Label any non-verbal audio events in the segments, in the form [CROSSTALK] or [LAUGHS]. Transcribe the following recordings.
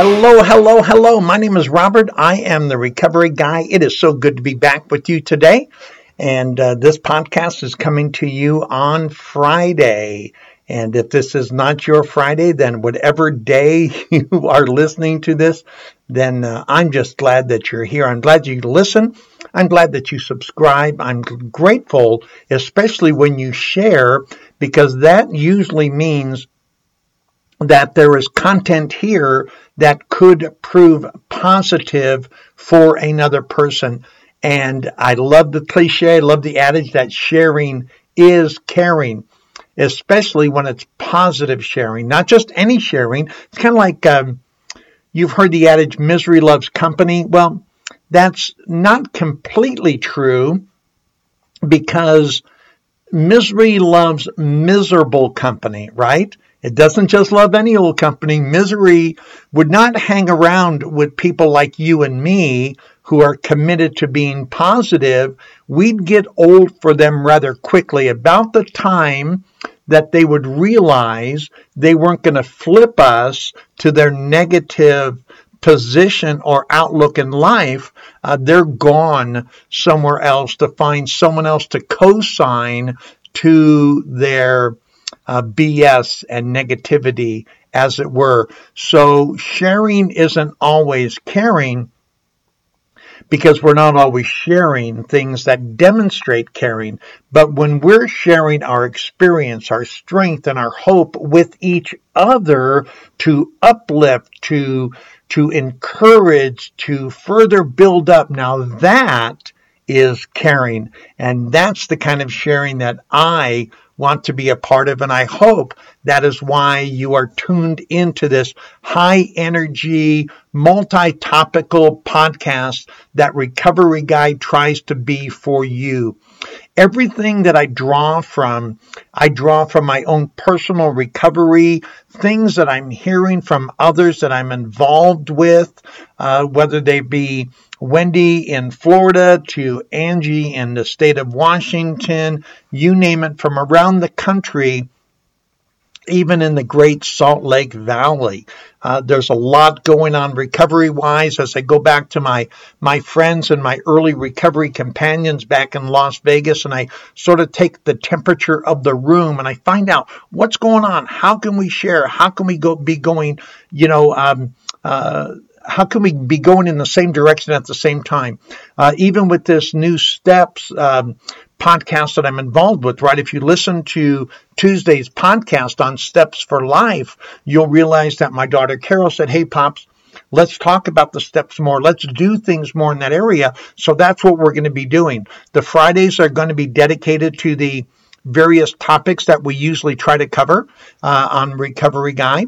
Hello, hello, hello. My name is Robert. I am the recovery guy. It is so good to be back with you today. And uh, this podcast is coming to you on Friday. And if this is not your Friday, then whatever day [LAUGHS] you are listening to this, then uh, I'm just glad that you're here. I'm glad you listen. I'm glad that you subscribe. I'm grateful, especially when you share, because that usually means that there is content here that could prove positive for another person. And I love the cliche, I love the adage that sharing is caring, especially when it's positive sharing, not just any sharing. It's kind of like um, you've heard the adage, misery loves company. Well, that's not completely true because misery loves miserable company, right? It doesn't just love any old company. Misery would not hang around with people like you and me who are committed to being positive. We'd get old for them rather quickly. About the time that they would realize they weren't going to flip us to their negative position or outlook in life, uh, they're gone somewhere else to find someone else to co sign to their uh, BS and negativity, as it were. So sharing isn't always caring because we're not always sharing things that demonstrate caring. But when we're sharing our experience, our strength, and our hope with each other to uplift, to to encourage, to further build up, now that is caring. And that's the kind of sharing that I want to be a part of. And I hope that is why you are tuned into this high energy, multi topical podcast that Recovery Guy tries to be for you. Everything that I draw from, I draw from my own personal recovery, things that I'm hearing from others that I'm involved with, uh, whether they be Wendy in Florida to Angie in the state of Washington, you name it, from around the country, even in the great Salt Lake Valley. Uh, there's a lot going on recovery wise as I go back to my, my friends and my early recovery companions back in Las Vegas and I sort of take the temperature of the room and I find out what's going on. How can we share? How can we go be going, you know, um, uh, how can we be going in the same direction at the same time? Uh, even with this new steps um, podcast that I'm involved with, right? If you listen to Tuesday's podcast on Steps for Life, you'll realize that my daughter Carol said, Hey, Pops, let's talk about the steps more. Let's do things more in that area. So that's what we're going to be doing. The Fridays are going to be dedicated to the various topics that we usually try to cover uh, on Recovery Guy.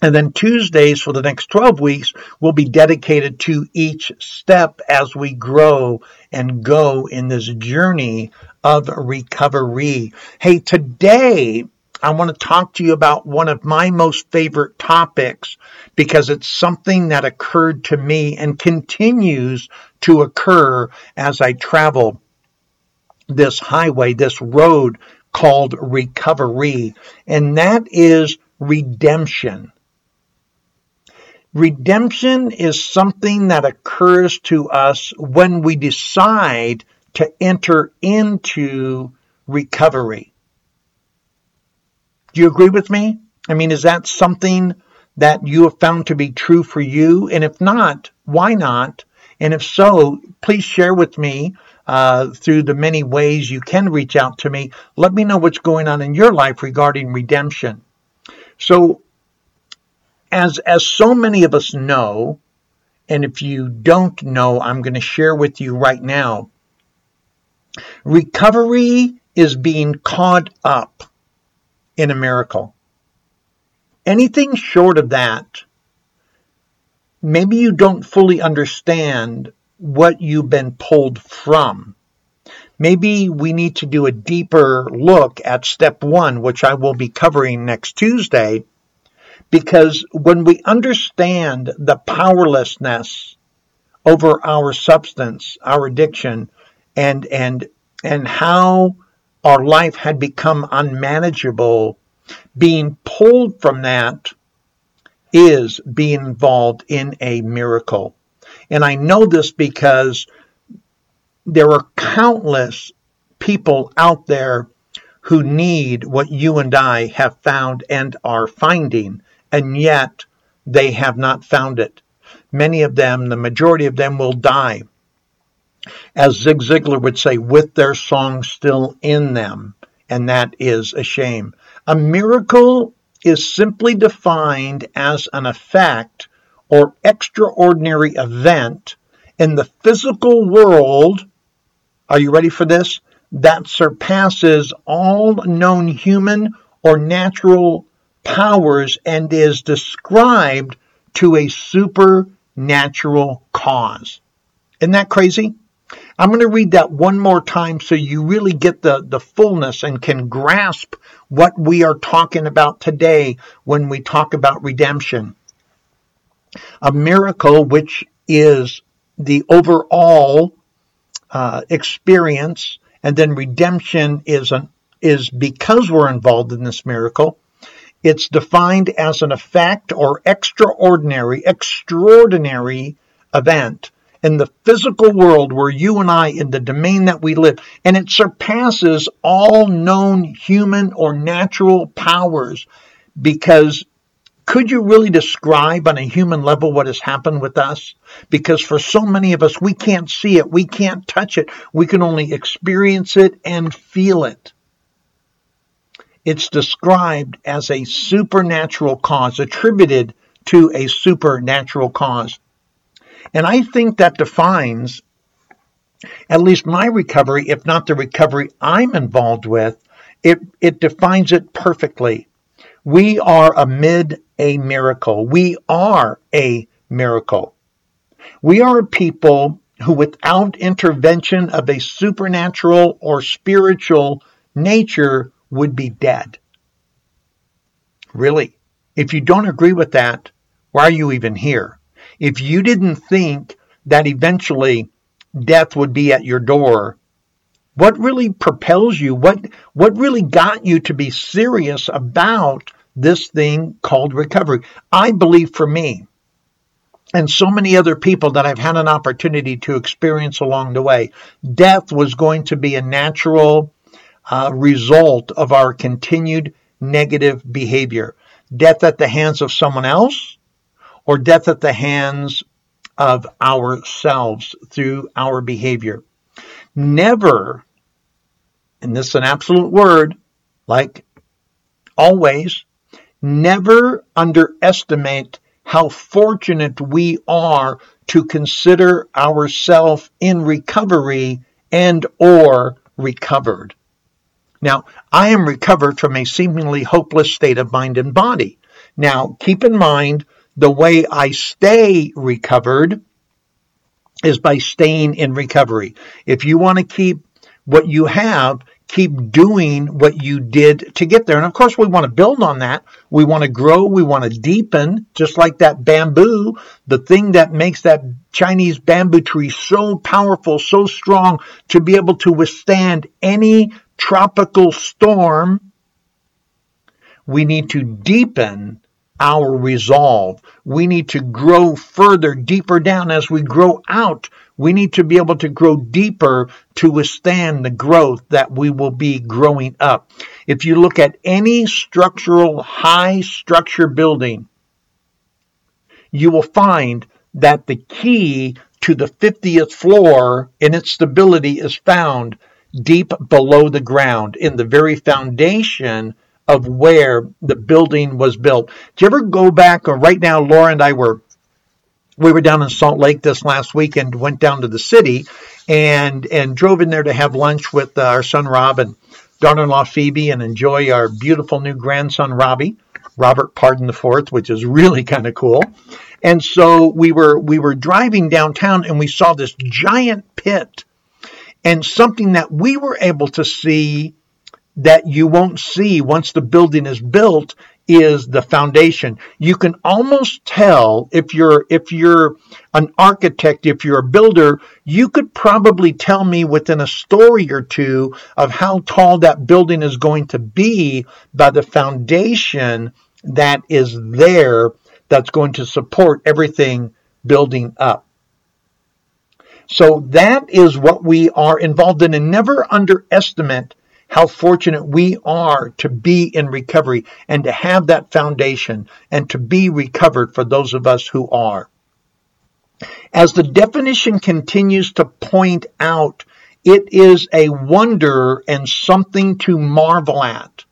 And then Tuesdays for the next 12 weeks will be dedicated to each step as we grow and go in this journey of recovery. Hey, today I want to talk to you about one of my most favorite topics because it's something that occurred to me and continues to occur as I travel this highway, this road called recovery. And that is redemption. Redemption is something that occurs to us when we decide to enter into recovery. Do you agree with me? I mean, is that something that you have found to be true for you? And if not, why not? And if so, please share with me uh, through the many ways you can reach out to me. Let me know what's going on in your life regarding redemption. So, as as so many of us know, and if you don't know, I'm going to share with you right now. Recovery is being caught up in a miracle. Anything short of that maybe you don't fully understand what you've been pulled from. Maybe we need to do a deeper look at step one, which I will be covering next Tuesday, because when we understand the powerlessness over our substance, our addiction, and and and how our life had become unmanageable, being pulled from that is being involved in a miracle. And I know this because there are countless people out there who need what you and I have found and are finding, and yet they have not found it. Many of them, the majority of them, will die. As Zig Ziglar would say, with their song still in them, and that is a shame. A miracle is simply defined as an effect or extraordinary event in the physical world. Are you ready for this? That surpasses all known human or natural powers and is described to a supernatural cause. Isn't that crazy? I'm going to read that one more time so you really get the, the fullness and can grasp what we are talking about today when we talk about redemption. A miracle, which is the overall uh, experience, and then redemption is an is because we're involved in this miracle. It's defined as an effect or extraordinary, extraordinary event in the physical world where you and I, in the domain that we live, and it surpasses all known human or natural powers because could you really describe on a human level what has happened with us? Because for so many of us, we can't see it, we can't touch it, we can only experience it and feel it. It's described as a supernatural cause, attributed to a supernatural cause. And I think that defines at least my recovery, if not the recovery I'm involved with, it, it defines it perfectly. We are amid a miracle. We are a miracle. We are a people who, without intervention of a supernatural or spiritual nature, would be dead. Really. If you don't agree with that, why are you even here? If you didn't think that eventually death would be at your door, what really propels you? What what really got you to be serious about this thing called recovery? I believe for me, and so many other people that I've had an opportunity to experience along the way, death was going to be a natural uh, result of our continued negative behavior. Death at the hands of someone else, or death at the hands of ourselves through our behavior. Never, and this is an absolute word, like always, never underestimate how fortunate we are to consider ourselves in recovery and or recovered. Now, I am recovered from a seemingly hopeless state of mind and body. Now, keep in mind the way I stay recovered is by staying in recovery. If you want to keep what you have, keep doing what you did to get there. And of course, we want to build on that. We want to grow. We want to deepen, just like that bamboo. The thing that makes that Chinese bamboo tree so powerful, so strong to be able to withstand any tropical storm. We need to deepen our resolve. We need to grow further, deeper down. As we grow out, we need to be able to grow deeper to withstand the growth that we will be growing up. If you look at any structural, high structure building, you will find that the key to the 50th floor in its stability is found deep below the ground in the very foundation of where the building was built. Do you ever go back, or right now, Laura and I were we were down in Salt Lake this last weekend, went down to the city, and and drove in there to have lunch with uh, our son Rob and daughter-in-law Phoebe, and enjoy our beautiful new grandson Robbie. Robert Pardon the Fourth, which is really kind of cool. And so we were we were driving downtown and we saw this giant pit and something that we were able to see that you won't see once the building is built is the foundation. You can almost tell if you're if you're an architect, if you're a builder, you could probably tell me within a story or two of how tall that building is going to be by the foundation that is there that's going to support everything building up. So that is what we are involved in and never underestimate how fortunate we are to be in recovery and to have that foundation and to be recovered for those of us who are. As the definition continues to point out, it is a wonder and something to marvel at.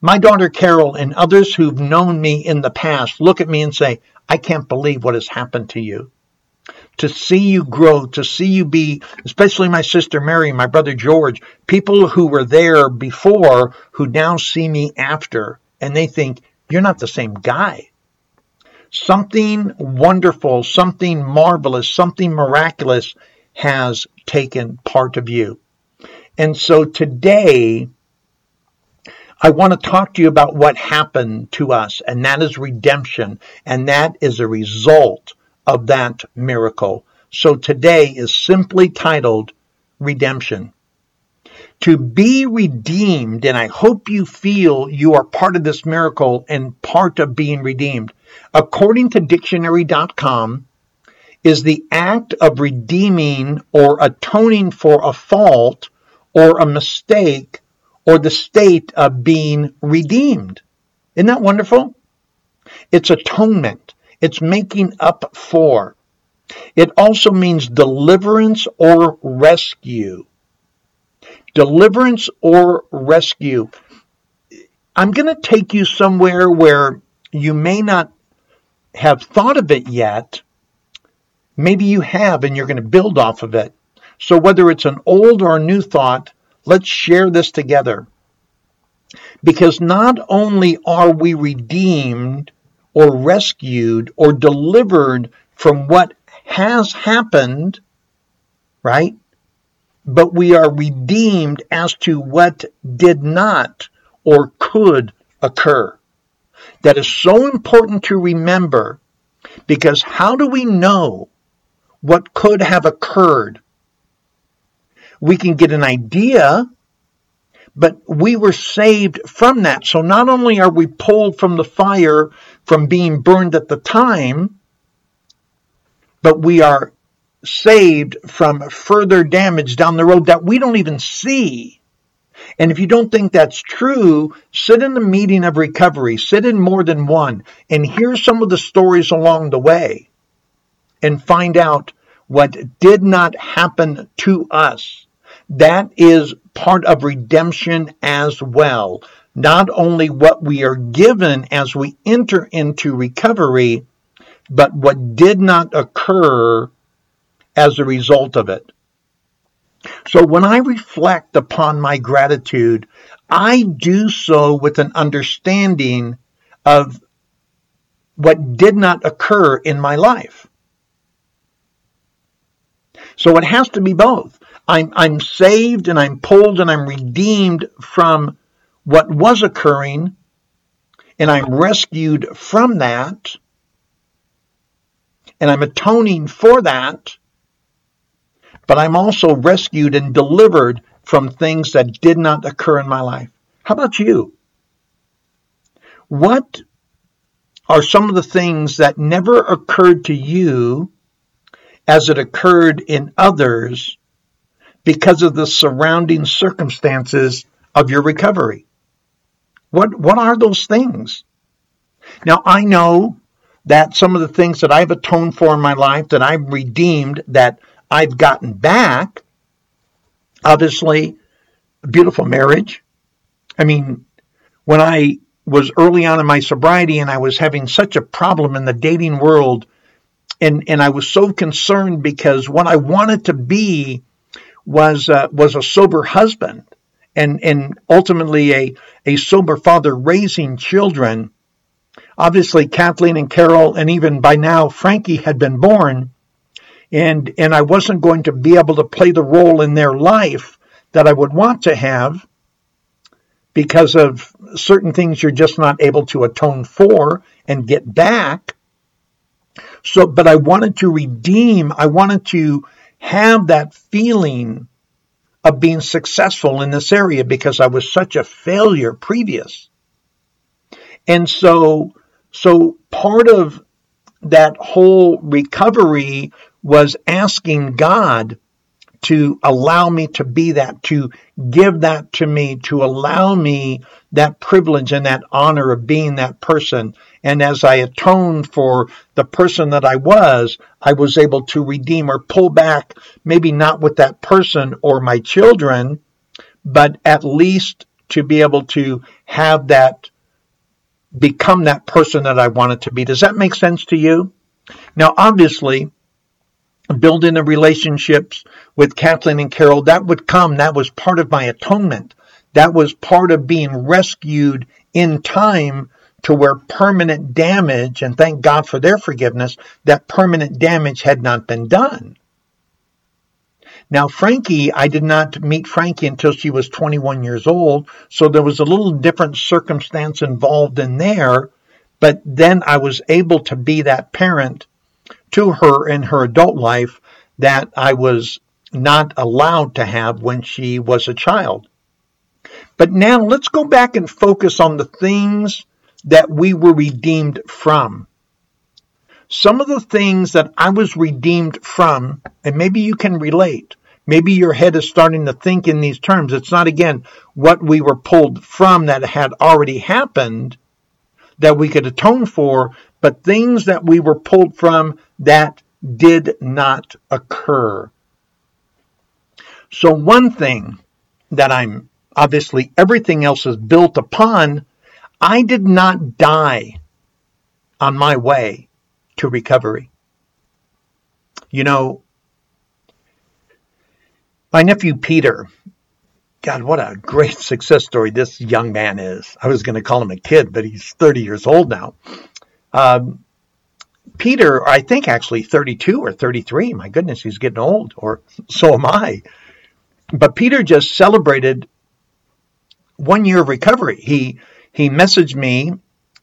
My daughter Carol and others who've known me in the past look at me and say, I can't believe what has happened to you to see you grow, to see you be, especially my sister Mary, my brother George, people who were there before who now see me after, and they think, you're not the same guy. Something wonderful, something marvelous, something miraculous has taken part of you. And so today, I want to talk to you about what happened to us, and that is redemption, and that is a result of that miracle. So today is simply titled Redemption. To be redeemed, and I hope you feel you are part of this miracle and part of being redeemed, according to dictionary.com, is the act of redeeming or atoning for a fault or a mistake or the state of being redeemed. Isn't that wonderful? It's atonement. It's making up for. It also means deliverance or rescue. Deliverance or rescue. I'm going to take you somewhere where you may not have thought of it yet. Maybe you have and you're going to build off of it. So whether it's an old or a new thought, let's share this together. Because not only are we redeemed or rescued or delivered from what has happened, right? But we are redeemed as to what did not or could occur. That is so important to remember because how do we know what could have occurred? We can get an idea but we were saved from that. So not only are we pulled from the fire from being burned at the time, but we are saved from further damage down the road that we don't even see. And if you don't think that's true, sit in a meeting of recovery, sit in more than one, and hear some of the stories along the way and find out what did not happen to us. That is part of redemption as well. Not only what we are given as we enter into recovery, but what did not occur as a result of it. So when I reflect upon my gratitude, I do so with an understanding of what did not occur in my life. So it has to be both. I'm, I'm saved and I'm pulled and I'm redeemed from what was occurring and I'm rescued from that and I'm atoning for that, but I'm also rescued and delivered from things that did not occur in my life. How about you? What are some of the things that never occurred to you as it occurred in others because of the surrounding circumstances of your recovery. What, what are those things? Now, I know that some of the things that I've atoned for in my life, that I've redeemed, that I've gotten back, obviously, a beautiful marriage. I mean, when I was early on in my sobriety and I was having such a problem in the dating world, and, and I was so concerned because what I wanted to be was uh, was a sober husband, and, and ultimately a, a sober father raising children. Obviously, Kathleen and Carol, and even by now, Frankie had been born, and, and I wasn't going to be able to play the role in their life that I would want to have because of certain things you're just not able to atone for and get back. So, but I wanted to redeem, I wanted to have that feeling of being successful in this area because I was such a failure previous. And so, so part of that whole recovery was asking God to allow me to be that, to give that to me, to allow me that privilege and that honor of being that person. And as I atoned for the person that I was, I was able to redeem or pull back, maybe not with that person or my children, but at least to be able to have that become that person that I wanted to be. Does that make sense to you? Now, obviously, building the relationships with Kathleen and Carol, that would come. That was part of my atonement. That was part of being rescued in time to where permanent damage, and thank God for their forgiveness, that permanent damage had not been done. Now, Frankie, I did not meet Frankie until she was 21 years old, so there was a little different circumstance involved in there, but then I was able to be that parent to her in her adult life that I was not allowed to have when she was a child. But now let's go back and focus on the things that we were redeemed from. Some of the things that I was redeemed from, and maybe you can relate. Maybe your head is starting to think in these terms. It's not, again, what we were pulled from that had already happened that we could atone for, but things that we were pulled from that did not occur. So, one thing that I'm obviously everything else is built upon, I did not die on my way to recovery. You know, my nephew Peter, God, what a great [LAUGHS] success story this young man is. I was going to call him a kid, but he's 30 years old now. Um, Peter, I think actually 32 or 33. My goodness, he's getting old, or so am I. But Peter just celebrated one year of recovery. He he messaged me,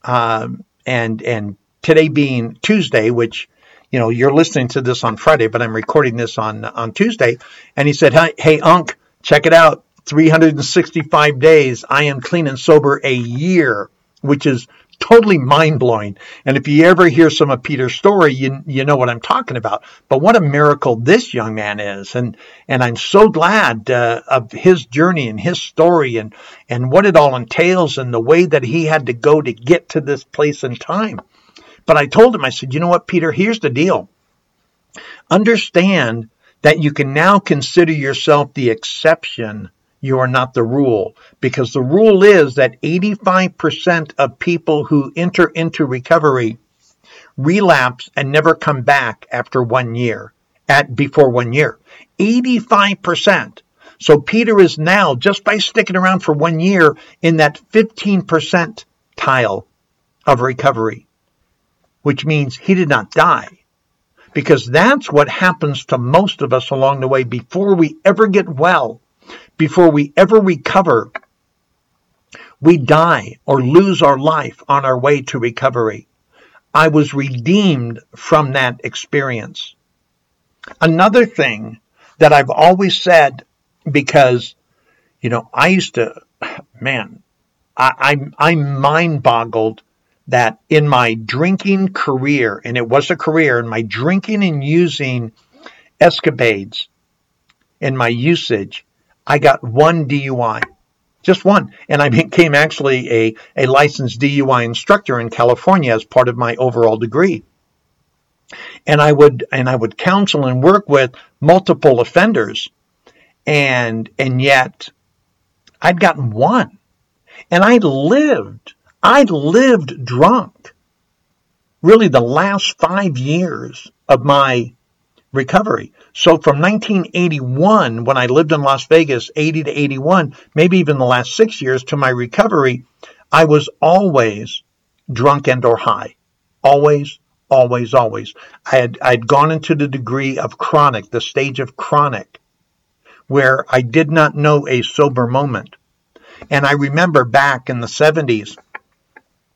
uh, and and today being Tuesday, which you know you're listening to this on Friday, but I'm recording this on on Tuesday, and he said, "Hey, hey, Unc, check it out. 365 days. I am clean and sober a year." Which is totally mind blowing. And if you ever hear some of Peter's story, you you know what I'm talking about. But what a miracle this young man is, and and I'm so glad uh, of his journey and his story and and what it all entails and the way that he had to go to get to this place in time. But I told him, I said, you know what, Peter, here's the deal. Understand that you can now consider yourself the exception you are not the rule. Because the rule is that 85% of people who enter into recovery relapse and never come back after one year, at before one year. 85%. So Peter is now, just by sticking around for one year, in that 15% tile of recovery, which means he did not die. Because that's what happens to most of us along the way before we ever get well before we ever recover, we die or lose our life on our way to recovery. I was redeemed from that experience. Another thing that I've always said, because, you know, I used to, man, I, I, I mind boggled that in my drinking career, and it was a career, in my drinking and using escapades, in my usage, I got one DUI, just one. And I became actually a, a licensed DUI instructor in California as part of my overall degree. And I would and I would counsel and work with multiple offenders, and and yet I'd gotten one, and I lived I'd lived drunk. Really, the last five years of my recovery. So from 1981, when I lived in Las Vegas, 80 to 81, maybe even the last six years to my recovery, I was always drunk and or high. Always, always, always. I had I'd gone into the degree of chronic, the stage of chronic, where I did not know a sober moment. And I remember back in the 70s,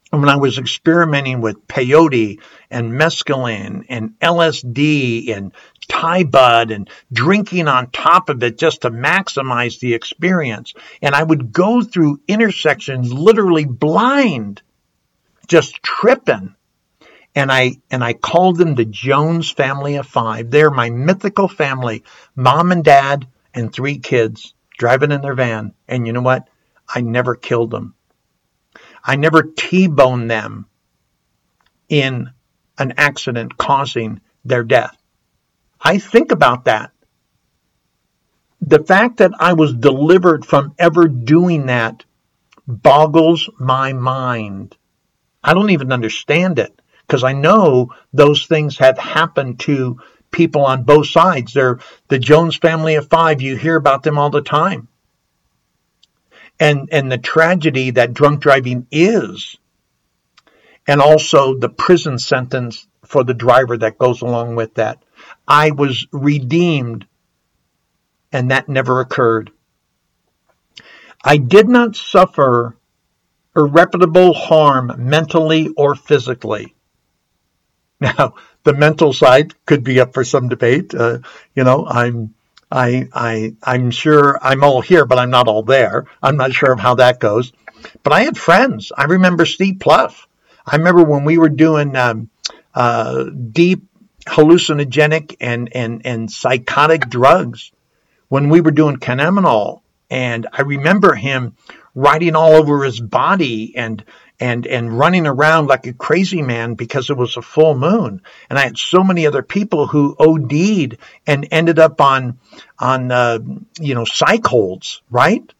when I was experimenting with peyote and mescaline and LSD and Thai bud and drinking on top of it just to maximize the experience. And I would go through intersections literally blind, just tripping. And I and I called them the Jones family of five. They're my mythical family, mom and dad and three kids driving in their van. And you know what? I never killed them. I never T-boned them in an accident causing their death. I think about that. The fact that I was delivered from ever doing that boggles my mind. I don't even understand it because I know those things have happened to people on both sides. They're the Jones family of five. You hear about them all the time and and the tragedy that drunk driving is and also the prison sentence for the driver that goes along with that. I was redeemed and that never occurred. I did not suffer irreparable harm mentally or physically. Now [LAUGHS] the mental side could be up for some debate. Uh, you know i'm I, I, I'm sure I'm all here, but I'm not all there. I'm not sure of how that goes. But I had friends. I remember Steve Pluff. I remember when we were doing um, uh, deep hallucinogenic and, and, and psychotic drugs, when we were doing cannabinol. And I remember him writing all over his body and and and running around like a crazy man because it was a full moon. And I had so many other people who OD'd and ended up on on uh, you know psych holds, right?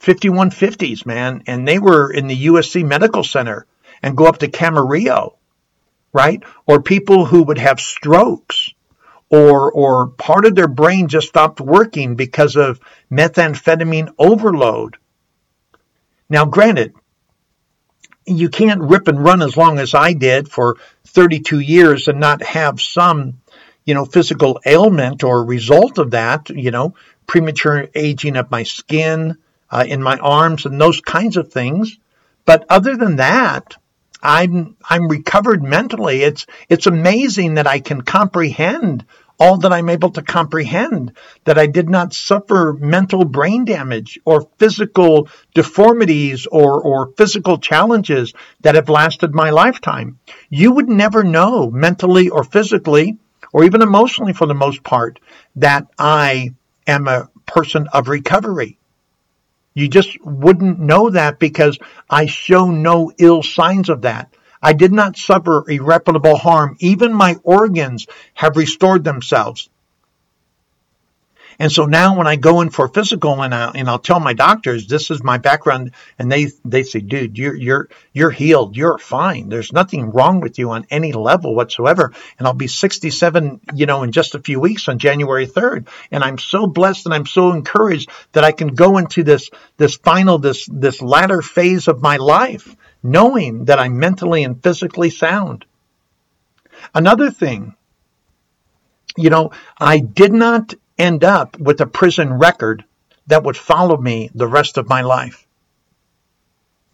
5150s, man, and they were in the USC Medical Center and go up to Camarillo, right? Or people who would have strokes or or part of their brain just stopped working because of methamphetamine overload. Now, granted, you can't rip and run as long as I did for 32 years and not have some, you know, physical ailment or result of that, you know, premature aging of my skin, uh, in my arms and those kinds of things. But other than that, I'm I'm recovered mentally. It's it's amazing that I can comprehend all that I'm able to comprehend, that I did not suffer mental brain damage or physical deformities or, or physical challenges that have lasted my lifetime. You would never know mentally or physically or even emotionally for the most part that I am a person of recovery. You just wouldn't know that because I show no ill signs of that. I did not suffer irreparable harm. Even my organs have restored themselves. And so now when I go in for physical and, I, and I'll tell my doctors this is my background. And they they say dude you're you're you're healed. You're fine. There's nothing wrong with you on any level whatsoever. And I'll be 67 you know in just a few weeks on January 3rd and I'm so blessed and I'm so encouraged that I can go into this this final this this latter phase of my life knowing that I'm mentally and physically sound. Another thing, you know, I did not end up with a prison record that would follow me the rest of my life.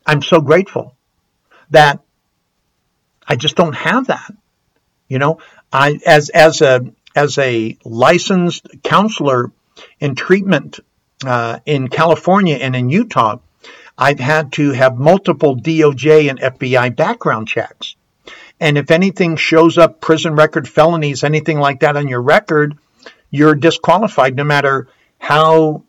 I'm so grateful that I just don't have that. You know, I as as a as a licensed counselor in treatment uh, in California and in Utah, I've had to have multiple DOJ and FBI background checks. And if anything shows up, prison record, felonies, anything like that on your record, you're disqualified no matter how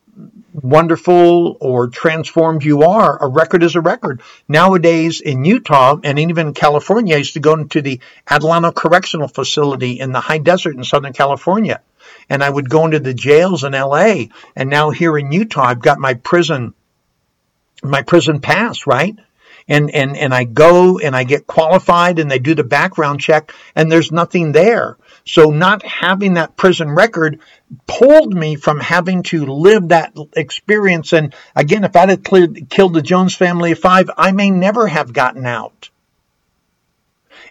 wonderful or transformed you are. A record is a record. Nowadays in Utah and even in California, I used to go into the Adelanto Correctional Facility in the high desert in Southern California. And I would go into the jails in LA. And now here in Utah, I've got my prison my prison pass, right? and, and, and I go and I get qualified and they do the background check and there's nothing there. So not having that prison record pulled me from having to live that experience. And again, if I had cleared, killed the Jones family of five, I may never have gotten out.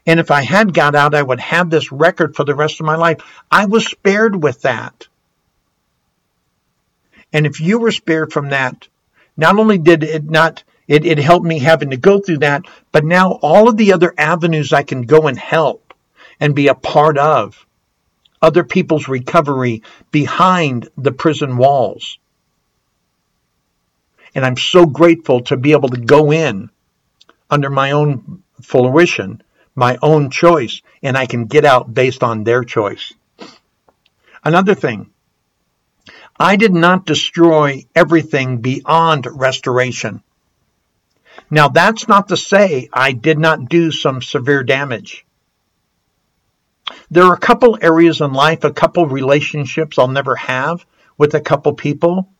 And if I had got out, I would have this record for the rest of my life. I was spared with that. And if you were spared from that, not only did it not it, it helped me having to go through that, but now all of the other avenues I can go and help and be a part of other people's recovery behind the prison walls. And I'm so grateful to be able to go in under my own fruition, my own choice, and I can get out based on their choice. Another thing, I did not destroy everything beyond restoration. Now, that's not to say I did not do some severe damage. There are a couple areas in life, a couple relationships I'll never have with a couple people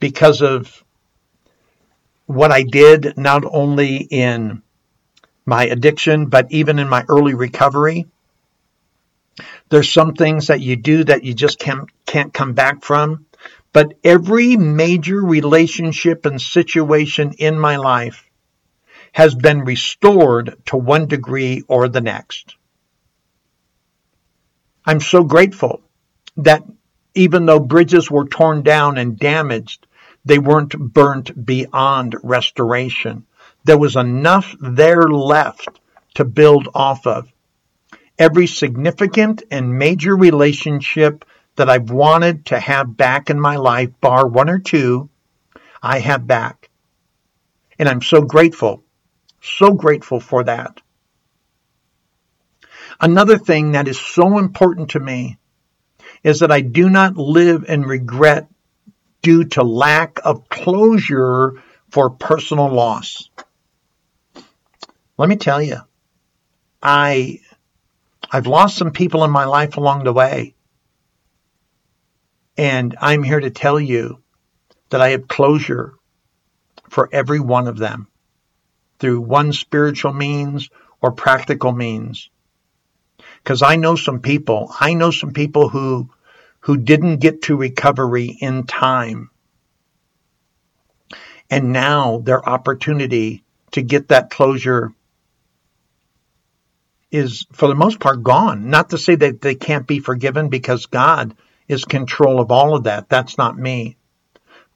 because of what I did, not only in my addiction, but even in my early recovery. There's some things that you do that you just can't, can't come back from. But every major relationship and situation in my life has been restored to one degree or the next. I'm so grateful that even though bridges were torn down and damaged, they weren't burnt beyond restoration. There was enough there left to build off of. Every significant and major relationship that I've wanted to have back in my life, bar one or two, I have back. And I'm so grateful, so grateful for that. Another thing that is so important to me is that I do not live in regret due to lack of closure for personal loss. Let me tell you, I I've lost some people in my life along the way. And I'm here to tell you that I have closure for every one of them through one spiritual means or practical means. Because I know some people, I know some people who who didn't get to recovery in time. And now their opportunity to get that closure is for the most part gone. Not to say that they can't be forgiven because God is control of all of that. That's not me.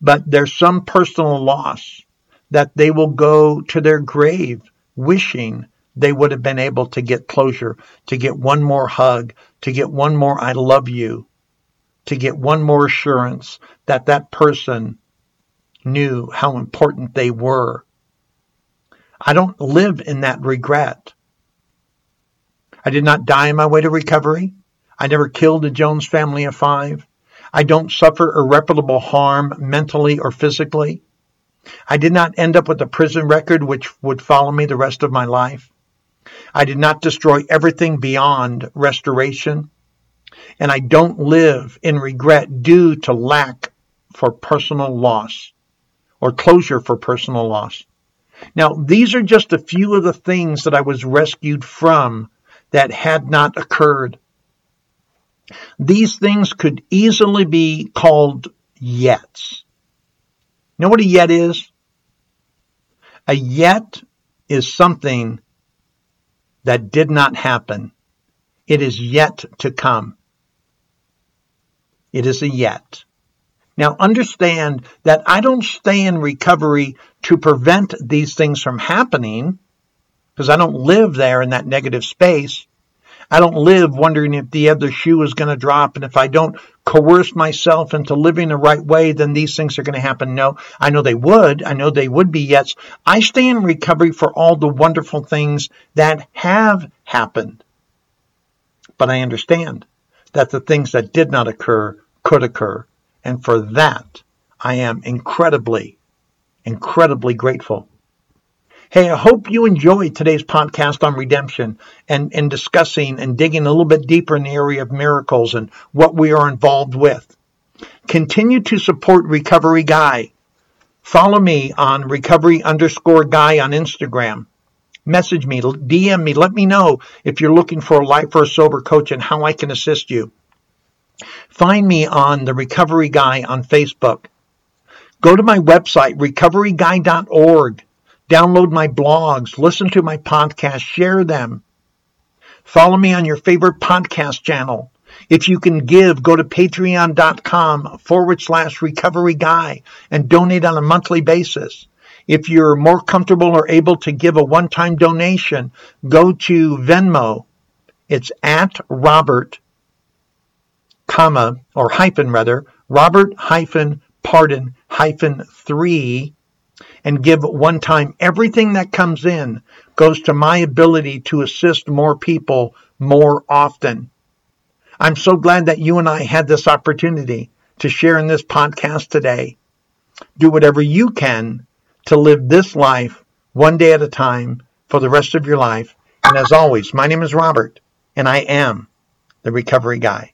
But there's some personal loss that they will go to their grave wishing they would have been able to get closure, to get one more hug, to get one more I love you, to get one more assurance that that person knew how important they were. I don't live in that regret. I did not die on my way to recovery. I never killed a Jones family of five. I don't suffer irreparable harm mentally or physically. I did not end up with a prison record which would follow me the rest of my life. I did not destroy everything beyond restoration. And I don't live in regret due to lack for personal loss or closure for personal loss. Now, these are just a few of the things that I was rescued from that had not occurred. These things could easily be called yets. Know what a yet is? A yet is something that did not happen. It is yet to come. It is a yet. Now understand that I don't stay in recovery to prevent these things from happening because I don't live there in that negative space. I don't live wondering if the other shoe is going to drop. And if I don't coerce myself into living the right way, then these things are going to happen. No, I know they would. I know they would be yes. I stay in recovery for all the wonderful things that have happened. But I understand that the things that did not occur could occur. And for that, I am incredibly, incredibly grateful. Hey, I hope you enjoyed today's podcast on redemption and, and discussing and digging a little bit deeper in the area of miracles and what we are involved with. Continue to support Recovery Guy Follow me on recovery underscore guy on Instagram. Message me, DM me, let me know if you're looking for a life or a sober coach and how I can assist you. Find me on the Recovery Guy on Facebook. Go to my website, recoveryguy.org. Download my blogs, listen to my podcasts, share them. Follow me on your favorite podcast channel. If you can give, go to patreon.com forward slash recovery guy and donate on a monthly basis. If you're more comfortable or able to give a one-time donation, go to Venmo. It's at Robert, comma, or hyphen rather, Robert hyphen pardon hyphen three and give one time. Everything that comes in goes to my ability to assist more people more often. I'm so glad that you and I had this opportunity to share in this podcast today. Do whatever you can to live this life one day at a time for the rest of your life. And as always, my name is Robert, and I am the Recovery Guy.